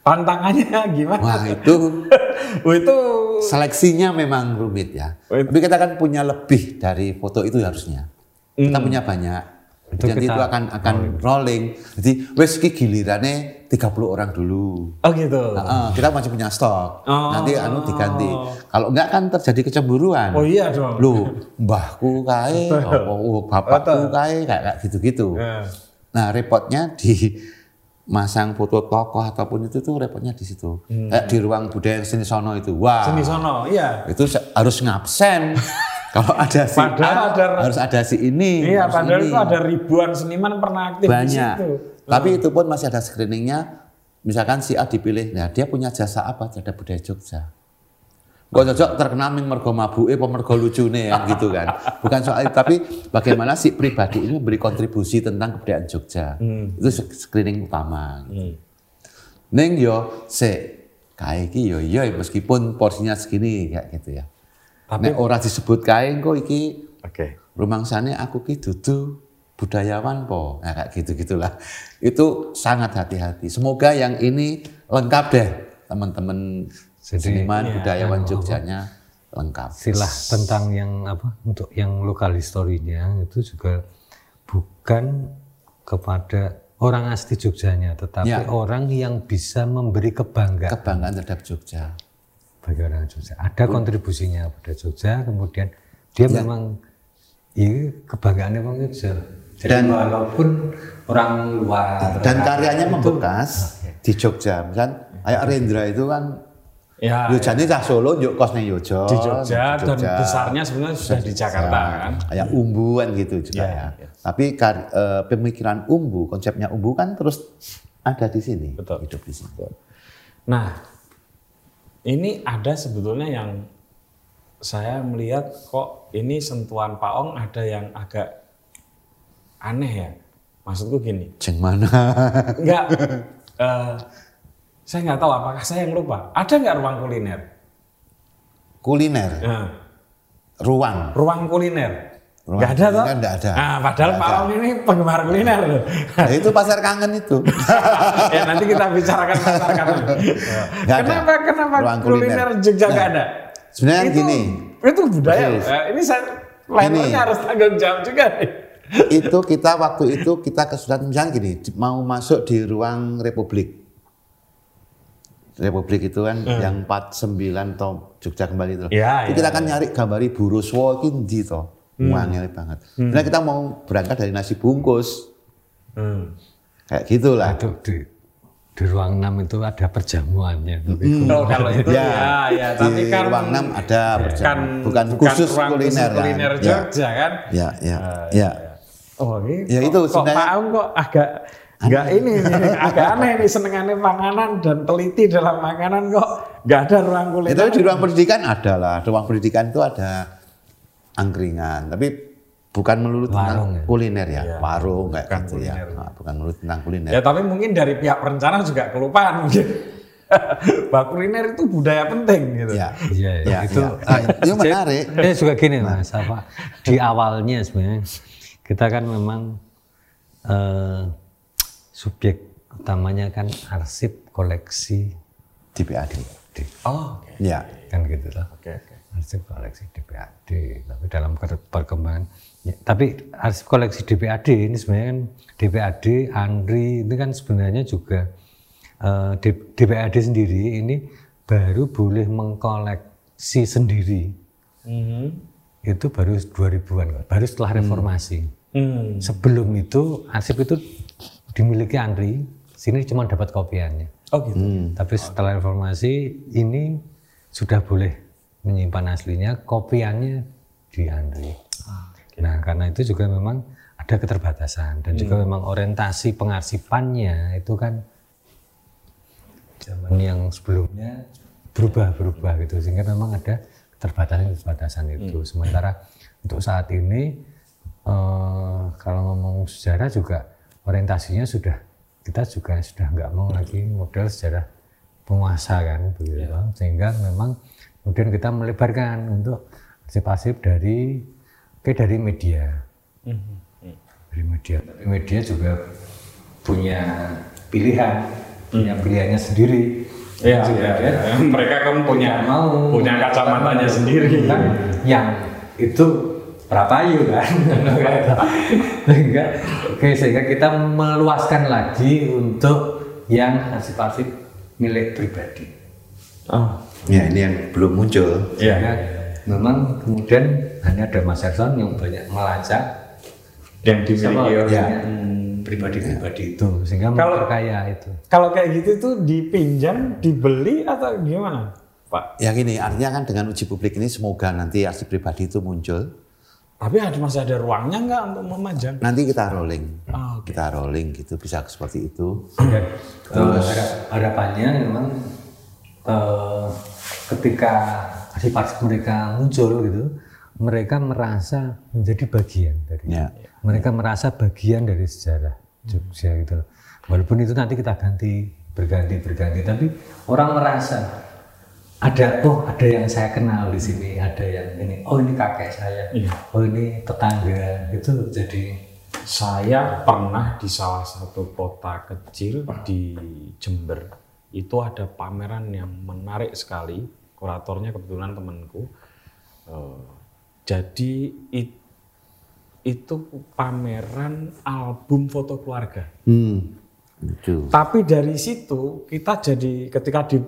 tantangannya gimana? Wah, itu Oh, itu seleksinya memang rumit ya. Oh, itu- Tapi kita kan punya lebih dari foto itu harusnya. Kita Hmm. punya banyak. Itu Jadi kita itu akan akan rolling. Jadi wes ki gilirannya 30 orang dulu. oh gitu. Heeh, kita masih punya stok. Oh. Nanti anu diganti. Kalau enggak kan terjadi kecemburuan. Oh iya dong. Loh, mbahku kae, oh, bapakku kae kayak gitu-gitu. Ya. Nah, repotnya di masang foto tokoh ataupun itu tuh repotnya di situ. Kayak di ruang budaya seni sono itu. Wah. Hmm. Seni sono, iya. Itu harus ngabsen. Kalau ada si Padahal A, ada- harus ada si ini. Iya, padahal ini. itu ada ribuan seniman pernah aktif di banyak. situ. Tapi itu pun masih ada screeningnya. Misalkan si A dipilih, nah dia punya jasa apa terhadap budaya Jogja. Kok cocok terkenal min mergo mabuke apa mergo lucune kan gitu kan. Bukan soal itu, tapi bagaimana si pribadi ini memberi kontribusi tentang kebudayaan Jogja. Itu screening utama. Gitu. Neng yo se kae iki yo iya meskipun porsinya segini kayak gitu ya. Tapi- Nek ora disebut kae engko iki Oke. rumangsane aku ki dudu budayawan po. Nah, kayak gitu-gitulah. Itu sangat hati-hati. Semoga yang ini lengkap deh teman-teman Jadi, seniman iya, budayawan Jogjanya lengkap. istilah tentang yang apa untuk yang lokal historinya itu juga bukan kepada orang asli Jogjanya tetapi Ya. orang yang bisa memberi kebanggaan Kebanggaan terhadap Jogja. bagi orang Jogja. Ada kontribusinya pada Jogja, kemudian dia Ya. memang iya kebanggaannya orang Jogja. Jadi Dan- walaupun orang luar Dan karyanya membekas di Jogja. Misal kayak Rendra itu kan Ya, Yojane cah Solo yuk kos ning Yojo. di Jogja di dan besarnya sebenarnya sudah di Jakarta kan. Kayak umbu kan gitu juga Iya, ya. iya. Tapi kar- eh, pemikiran umbu, konsepnya umbu kan terus ada di sini. Betul. Hidup di sini. Nah, ini ada sebetulnya yang saya melihat kok ini sentuhan Pak Ong ada yang agak aneh ya. Maksudku gini, Jeng mana? enggak, eh, saya nggak tahu apakah saya yang lupa. Ada nggak ruang kuliner? Kuliner, Nah, ruang. ruang kuliner. Ruang Nggak ada toh? kuliner nggak ada. Nah, padahal Nggak Pak. Ong ini penggemar kuliner loh. Nah, itu pasar kangen itu. ya nanti kita bicarakan masyarakat. Nggak ada. kenapa kenapa Ruang kuliner, kuliner. Jogja Nah, nggak ada? sebenarnya itu, gini. Itu budaya. Eh, ini saya lainnya harus tanggung jawab juga nih. itu kita waktu itu kita kesulitan misalnya gini, mau masuk di ruang Republik. Republik itu kan yang 49 atau Jogja kembali itu. Hmm. Ya, itu ya, kita kan nyari gambari buru Swo iki ndi to. Hmm. Wangel banget. Nah kita mau berangkat dari nasi bungkus. Kayak gitulah. itu di, di ruang 6 itu ada perjamuannya. Oh, kalau itu ya, ya, tapi di kan ruang 6 ada kan perjalanan. bukan, khusus ruang kuliner, khusus kan. kuliner Ya, Jogja kan. Ya, ya, Ah, ya. Oh, ini Ya, kok- itu kok sebenarnya- kok agak nggak ini, ini agak aneh nih senengannya panganan dan teliti dalam makanan kok nggak ada ruang kuliner. Itu di ruang pendidikan ada lah. Ruang pendidikan itu ada angkringan, tapi bukan melulu Warung tentang ya? kuliner ya, Iya. warung kayak gitu ya. Nah, bukan melulu tentang kuliner. Ya tapi mungkin dari pihak perencana juga kelupaan mungkin. Bahwa kuliner itu budaya penting gitu. Ya, Iya, ya, itu ya. Ah, itu menarik. Ini juga gini mas, apa di awalnya sebenarnya kita kan memang eh, subjek utamanya kan arsip koleksi Di PAD. di, Oh, oke. Ya, kan gitu loh. Oke, oke. Arsip koleksi DPAD, tapi dalam per- perkembangan. ya, tapi arsip koleksi DPAD ini sebenarnya kan DPAD, Andri itu kan sebenarnya juga eh, D- DPAD sendiri ini baru boleh mengkoleksi sendiri Mhm. itu baru 2000-an, Pak. baru setelah reformasi. Hmm. Sebelum itu arsip itu dimiliki Andri, sini cuma dapat kopiannya. Oh gitu. Tapi setelah reformasi ini sudah boleh menyimpan aslinya, kopiannya di Andri. Nah karena itu juga memang ada keterbatasan dan juga memang orientasi pengarsipannya itu kan zaman yang sebelumnya berubah-berubah gitu sehingga memang ada keterbatasan-keterbatasan itu. Sementara untuk saat ini eh, kalau ngomong sejarah juga orientasinya sudah kita juga sudah nggak mau lagi model sejarah penguasa kan begitu sehingga memang kemudian kita melebarkan untuk arsip-arsip dari kayak dari media. Dari media. Tapi media juga punya pilihan, punya pilihannya sendiri. Iya, Juga iya, dia iya. Mereka kan punya mau punya kacamatanya sendiri. kan yang itu prapayu kan sehingga oke sehingga kita meluaskan lagi untuk yang arsip-arsip milik pribadi Oh, Ya ini yang belum muncul. iya. Sehingga memang kemudian hanya ada Mas Erson yang banyak melacak Yang dimiliki orang. ya, pribadi-pribadi itu sehingga Kalau- memperkaya itu Kalau kayak gitu tuh dipinjam, dibeli atau gimana, Pak? Yang ini artinya kan dengan uji publik ini semoga nanti arsip pribadi itu muncul. Tapi ada masih ada ruangnya nggak untuk memajang? Nanti kita rolling. Oh, Kita rolling gitu bisa seperti itu. Eh, harap- harapannya memang eh, ketika arsip-arsip mereka muncul gitu, mereka merasa menjadi bagian dari Ya. mereka merasa bagian dari sejarah Jogja gitu. Walaupun itu nanti kita ganti berganti berganti, tapi orang merasa ada oh ada yang saya kenal di sini, ada yang ini, oh ini kakek saya, Iya. oh ini tetangga itu jadi Saya pernah di salah satu kota kecil di Jember itu ada pameran yang menarik sekali. Kuratornya kebetulan temanku. Eh, jadi it- itu pameran album foto keluarga. Hmm. Itu. Tapi dari situ kita jadi ketika di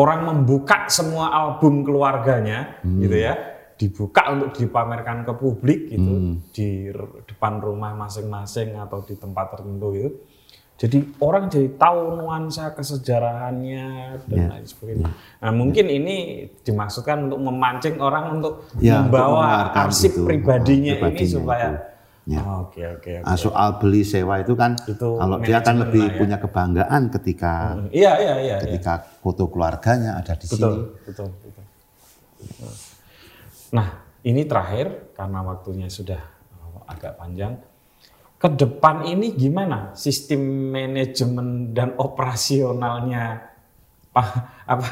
orang membuka semua album keluarganya gitu ya, dibuka untuk dipamerkan ke publik gitu di r- depan rumah masing-masing atau di tempat tertentu gitu. Jadi orang jadi tahu nuansa kesejarahannya dan lain sebagainya. Nah mungkin ini dimaksudkan untuk memancing orang untuk untuk membawa arsip gitu, pribadinya, ini pribadinya supaya itu. Ya. oke oke oke. Nah, soal beli sewa itu kan Itu kalau dia kan manajemen lebih ya. punya kebanggaan ketika Iya iya iya. iya. ketika foto keluarganya ada di sini. Betul, betul, betul. Nah, ini terakhir karena waktunya sudah uh, agak panjang. Ke depan ini gimana sistem manajemen dan operasionalnya Pak apa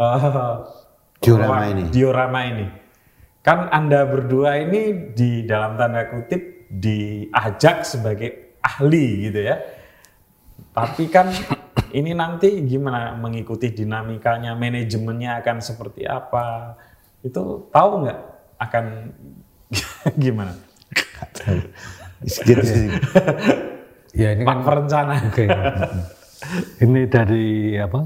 eh, Diorama ini. Diorama ini. Kan Anda berdua ini di dalam tanda kutip diajak sebagai ahli gitu ya. Tapi kan ini nanti gimana mengikuti dinamikanya, manajemennya akan seperti apa? Itu tahu nggak akan gimana? Gitu sih. ya ini kan perencana. Oke. ini dari apa?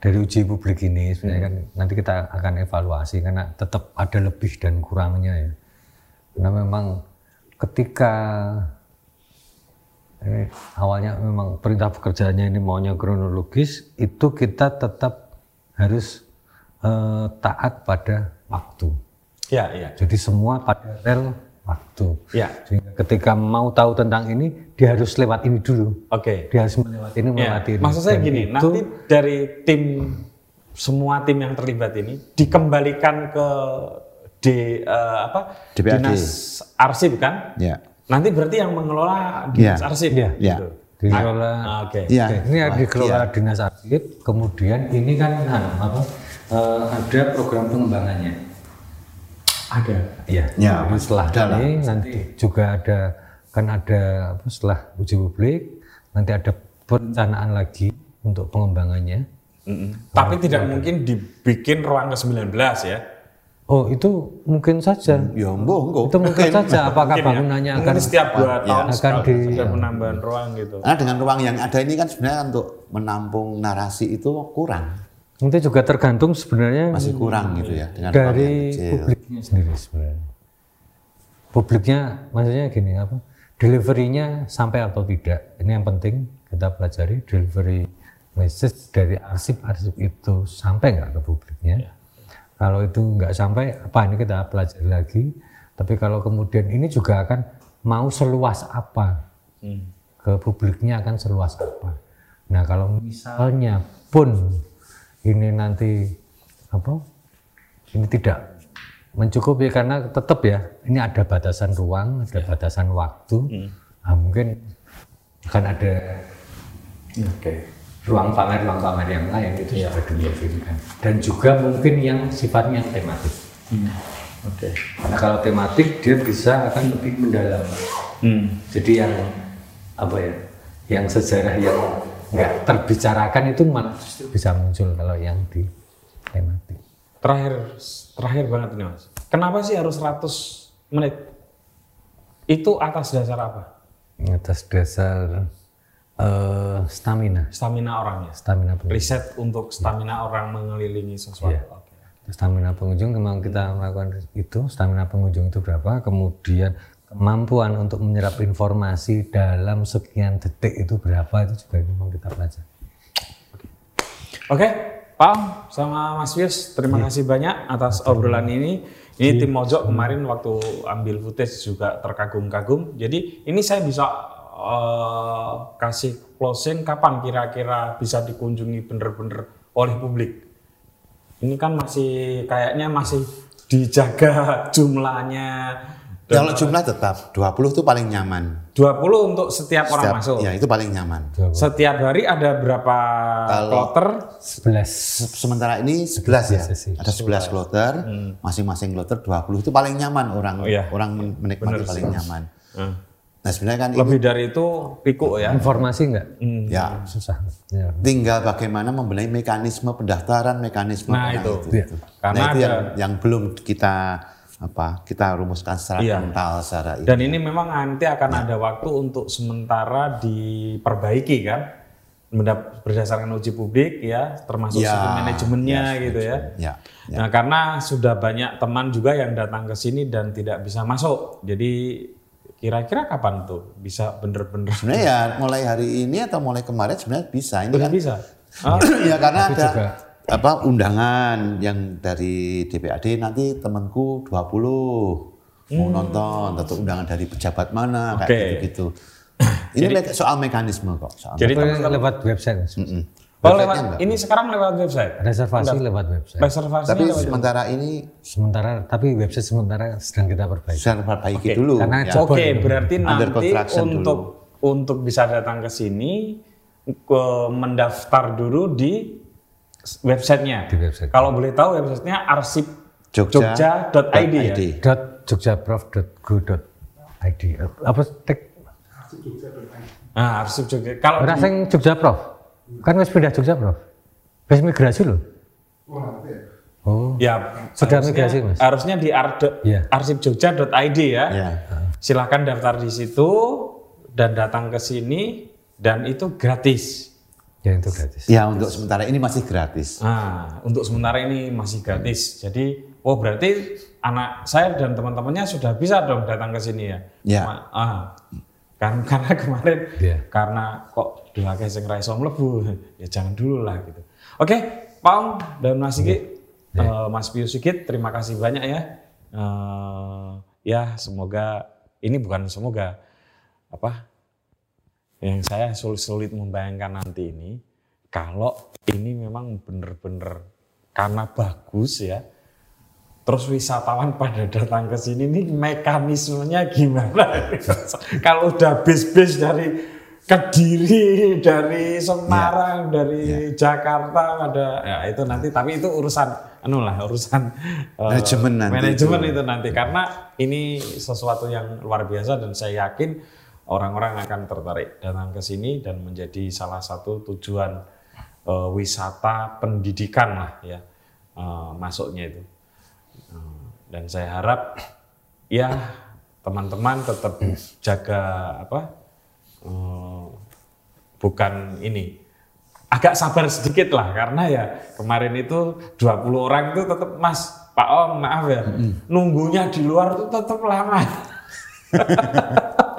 Dari uji publik ini sebenarnya kan nanti kita akan evaluasi karena tetap ada lebih dan kurangnya ya. Karena memang ketika ini awalnya memang perintah pekerjaannya ini maunya kronologis, itu kita tetap harus eh, taat pada waktu. Ya, ya. Jadi semua pada rel waktu. Ya. Sehingga ketika mau tahu tentang ini, dia harus lewat ini dulu. Oke. Dia harus melewati ini, Ya, melewati ini. maksud saya Dan gini, itu- nanti dari tim semua tim yang terlibat ini dikembalikan ke di eh, apa? DPAD. Dinas arsip kan? Ya. Nanti berarti yang mengelola dinas Ya. arsip. Iya. Ya. gitu. dikelola. Ah, Oke. Iya. Oke, ini yang dikelola iya. dinas arsip. Kemudian ini kan anu, apa? eh, ada program pengembangannya. Ada. Iya. Ya, Jadi setelah ini nanti juga ada kan ada apa setelah uji publik nanti ada perencanaan lagi untuk pengembangannya. Tapi tidak mungkin dibikin ruang ke-19 ya. Oh itu mungkin saja. Ya, mbok. Itu mungkin saja apakah Mungkin ya. bangunannya akan Mungkin setiap dua tahun akan sekali di- ada penambahan ruang gitu. Karena dengan ruang yang ada ini kan sebenarnya untuk menampung narasi itu kurang, nanti juga tergantung sebenarnya masih kurang gitu ya dengan dari publiknya sendiri sebenarnya. Publiknya maksudnya gini apa? Deliverynya sampai atau tidak. Ini yang penting kita pelajari delivery message dari arsip-arsip itu sampai nggak ke publiknya. Kalau itu nggak sampai, apa ini kita pelajari lagi. Tapi kalau kemudian ini juga akan mau seluas apa ke publiknya akan seluas apa. Nah kalau misalnya pun ini nanti apa ini tidak mencukupi karena tetap ya ini ada batasan ruang, ada batasan waktu. Nah, mungkin akan ada Oke. Ruang pamer ruang pamer yang lain itu sudah dilihatkan dan juga mungkin yang sifatnya tematik Oke. Nah, kalau tematik dia bisa akan lebih mendalam. Hmm. Jadi yang apa ya, yang sejarah yang nggak terbicarakan itu malah justru bisa muncul kalau yang di tematik. Terakhir, terakhir banget ini mas. Kenapa sih harus 100 menit? Itu atas dasar apa? Atas dasar eh, stamina, Stamina orangnya. stamina pengunjung. Riset untuk stamina orang mengelilingi sesuatu. Iya. Oke. Stamina pengunjung memang kita melakukan itu, stamina pengunjung itu berapa, kemudian kemampuan untuk menyerap informasi dalam sekian detik itu berapa itu juga memang kita pelajari. Oke, Pak Om sama Mas Fius, terima kasih banyak atas obrolan ini. Ini tim Mojok kemarin waktu ambil footage juga terkagum-kagum. Jadi ini saya bisa eh, kasih closing kapan kira-kira bisa dikunjungi bener-bener oleh publik. Ini kan masih kayaknya masih dijaga jumlahnya. Dan Kalau jumlah tetap 20 itu paling nyaman. 20 untuk setiap orang Setiap- masuk. Ya, itu paling nyaman. Setiap hari ada berapa Kalau- kloter? 11 Se- Sementara ini 11 ya. sesi. Ada 11 kloter, masing-masing kloter 20 itu paling nyaman orang Hmm. Oh, iya. orang men- menikmati paling nyaman. Hmm. Nah, sebenarnya kan ini Lebih dari itu pikuk ya. informasi enggak? ya Susah. Ya. tinggal bagaimana membenahi mekanisme pendaftaran, mekanisme Nah, itu. itu. Karena nah, itu yang, ada- yang belum kita apa kita rumuskan secara Iya. mental secara Dan ini memang nanti akan ada waktu untuk sementara diperbaiki kan, berdasarkan uji publik ya, termasuk Ya, sistem manajemennya ya, gitu ya. ya, ya. Nah karena sudah banyak teman juga yang datang ke sini dan tidak bisa masuk, jadi kira-kira kapan tuh bisa bener-bener Sebenarnya ya mulai hari ini atau mulai kemarin sebenarnya bisa. Ini Udah kan bisa? Ah, ya karena ada juga- apa undangan yang dari DPAD nanti temanku 20 mau nonton atau undangan dari pejabat mana Hmm. Oke. kayak gitu-gitu. Ini me- soal mekanisme kok. Soal Jadi teman-teman- lewat website. Mas. Mm-mm. Oh, lewat, enggak. ini sekarang lewat website. Reservasi lewat website. Reservasinya Tapi lewat sementara ini Sementara tapi website sementara sedang kita perbaiki. saya perbaiki dulu. Karena ya. Oke, berarti Under nanti untuk untuk bisa datang ke sini ke mendaftar dulu di websitenya. Di website. Kalau boleh tahu websitenya arsip Jogja jogja.id ya. ID. dot jogjaprof.go.id apa tek Nah, arsip Jogja. Kalau ora di- Jogja Prof kan wis pindah Jogja Prof wis migrasi loh oh ya Sudah harusnya- migrasi, Mas? Harusnya di ar- Iya. arsipjogja.id ya. Ya. Silahkan daftar di situ dan datang ke sini dan itu gratis. ya itu gratis Ya untuk sementara ini masih gratis. Nah, untuk sementara ini masih gratis. Jadi, oh berarti anak saya dan teman-temannya sudah bisa dong datang ke sini ya? Ya. Ah, kan karena kemarin Iya. karena kok diwakai sing ra iso mlebu, ya jangan dulu lah gitu. Oke, Pak Om dan Mas Sigit, eh, Mas Pius Sigit, terima kasih banyak ya. Eh, ya semoga ini bukan semoga apa yang saya sulit-sulit membayangkan nanti ini kalau ini memang benar-benar karena bagus ya terus wisatawan pada datang ke sini ini mekanismenya gimana? Kalau udah bis-bis dari Kediri dari Semarang dari Jakarta ada ya itu nanti. Tapi itu urusan anu lah urusan eh, Manajemen nanti manajemen itu. itu nanti. Karena ini sesuatu yang luar biasa dan saya yakin orang-orang akan tertarik datang ke sini dan menjadi salah satu tujuan eh, wisata pendidikan lah ya eh, masuknya itu dan saya harap ya teman-teman tetap jaga apa eh, bukan ini agak sabar sedikit lah. Karena ya kemarin itu 20 orang itu tetap Mas Pak Om maaf ya nunggunya di luar itu tetap lama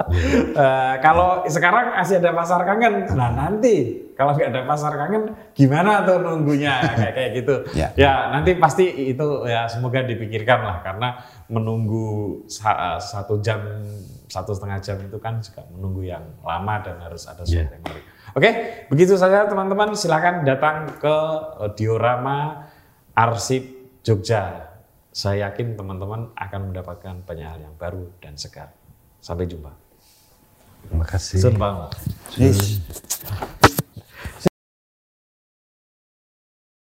Eh, kalau sekarang masih ada pasar kangen, nah nanti kalau nggak ada pasar kangen, gimana tuh nunggunya kayak kayak gitu. Ya. ya nanti pasti itu ya semoga dipikirkan lah karena menunggu sa- satu jam satu setengah jam itu kan juga menunggu yang lama dan harus ada sesuatu yang menarik. Oke, begitu saja teman-teman. Silakan datang ke eh, diorama Arsip Jogja. Saya yakin teman-teman akan mendapatkan banyak hal yang baru dan segar. Sampai jumpa. Terima kasih. Senang banget. Yes.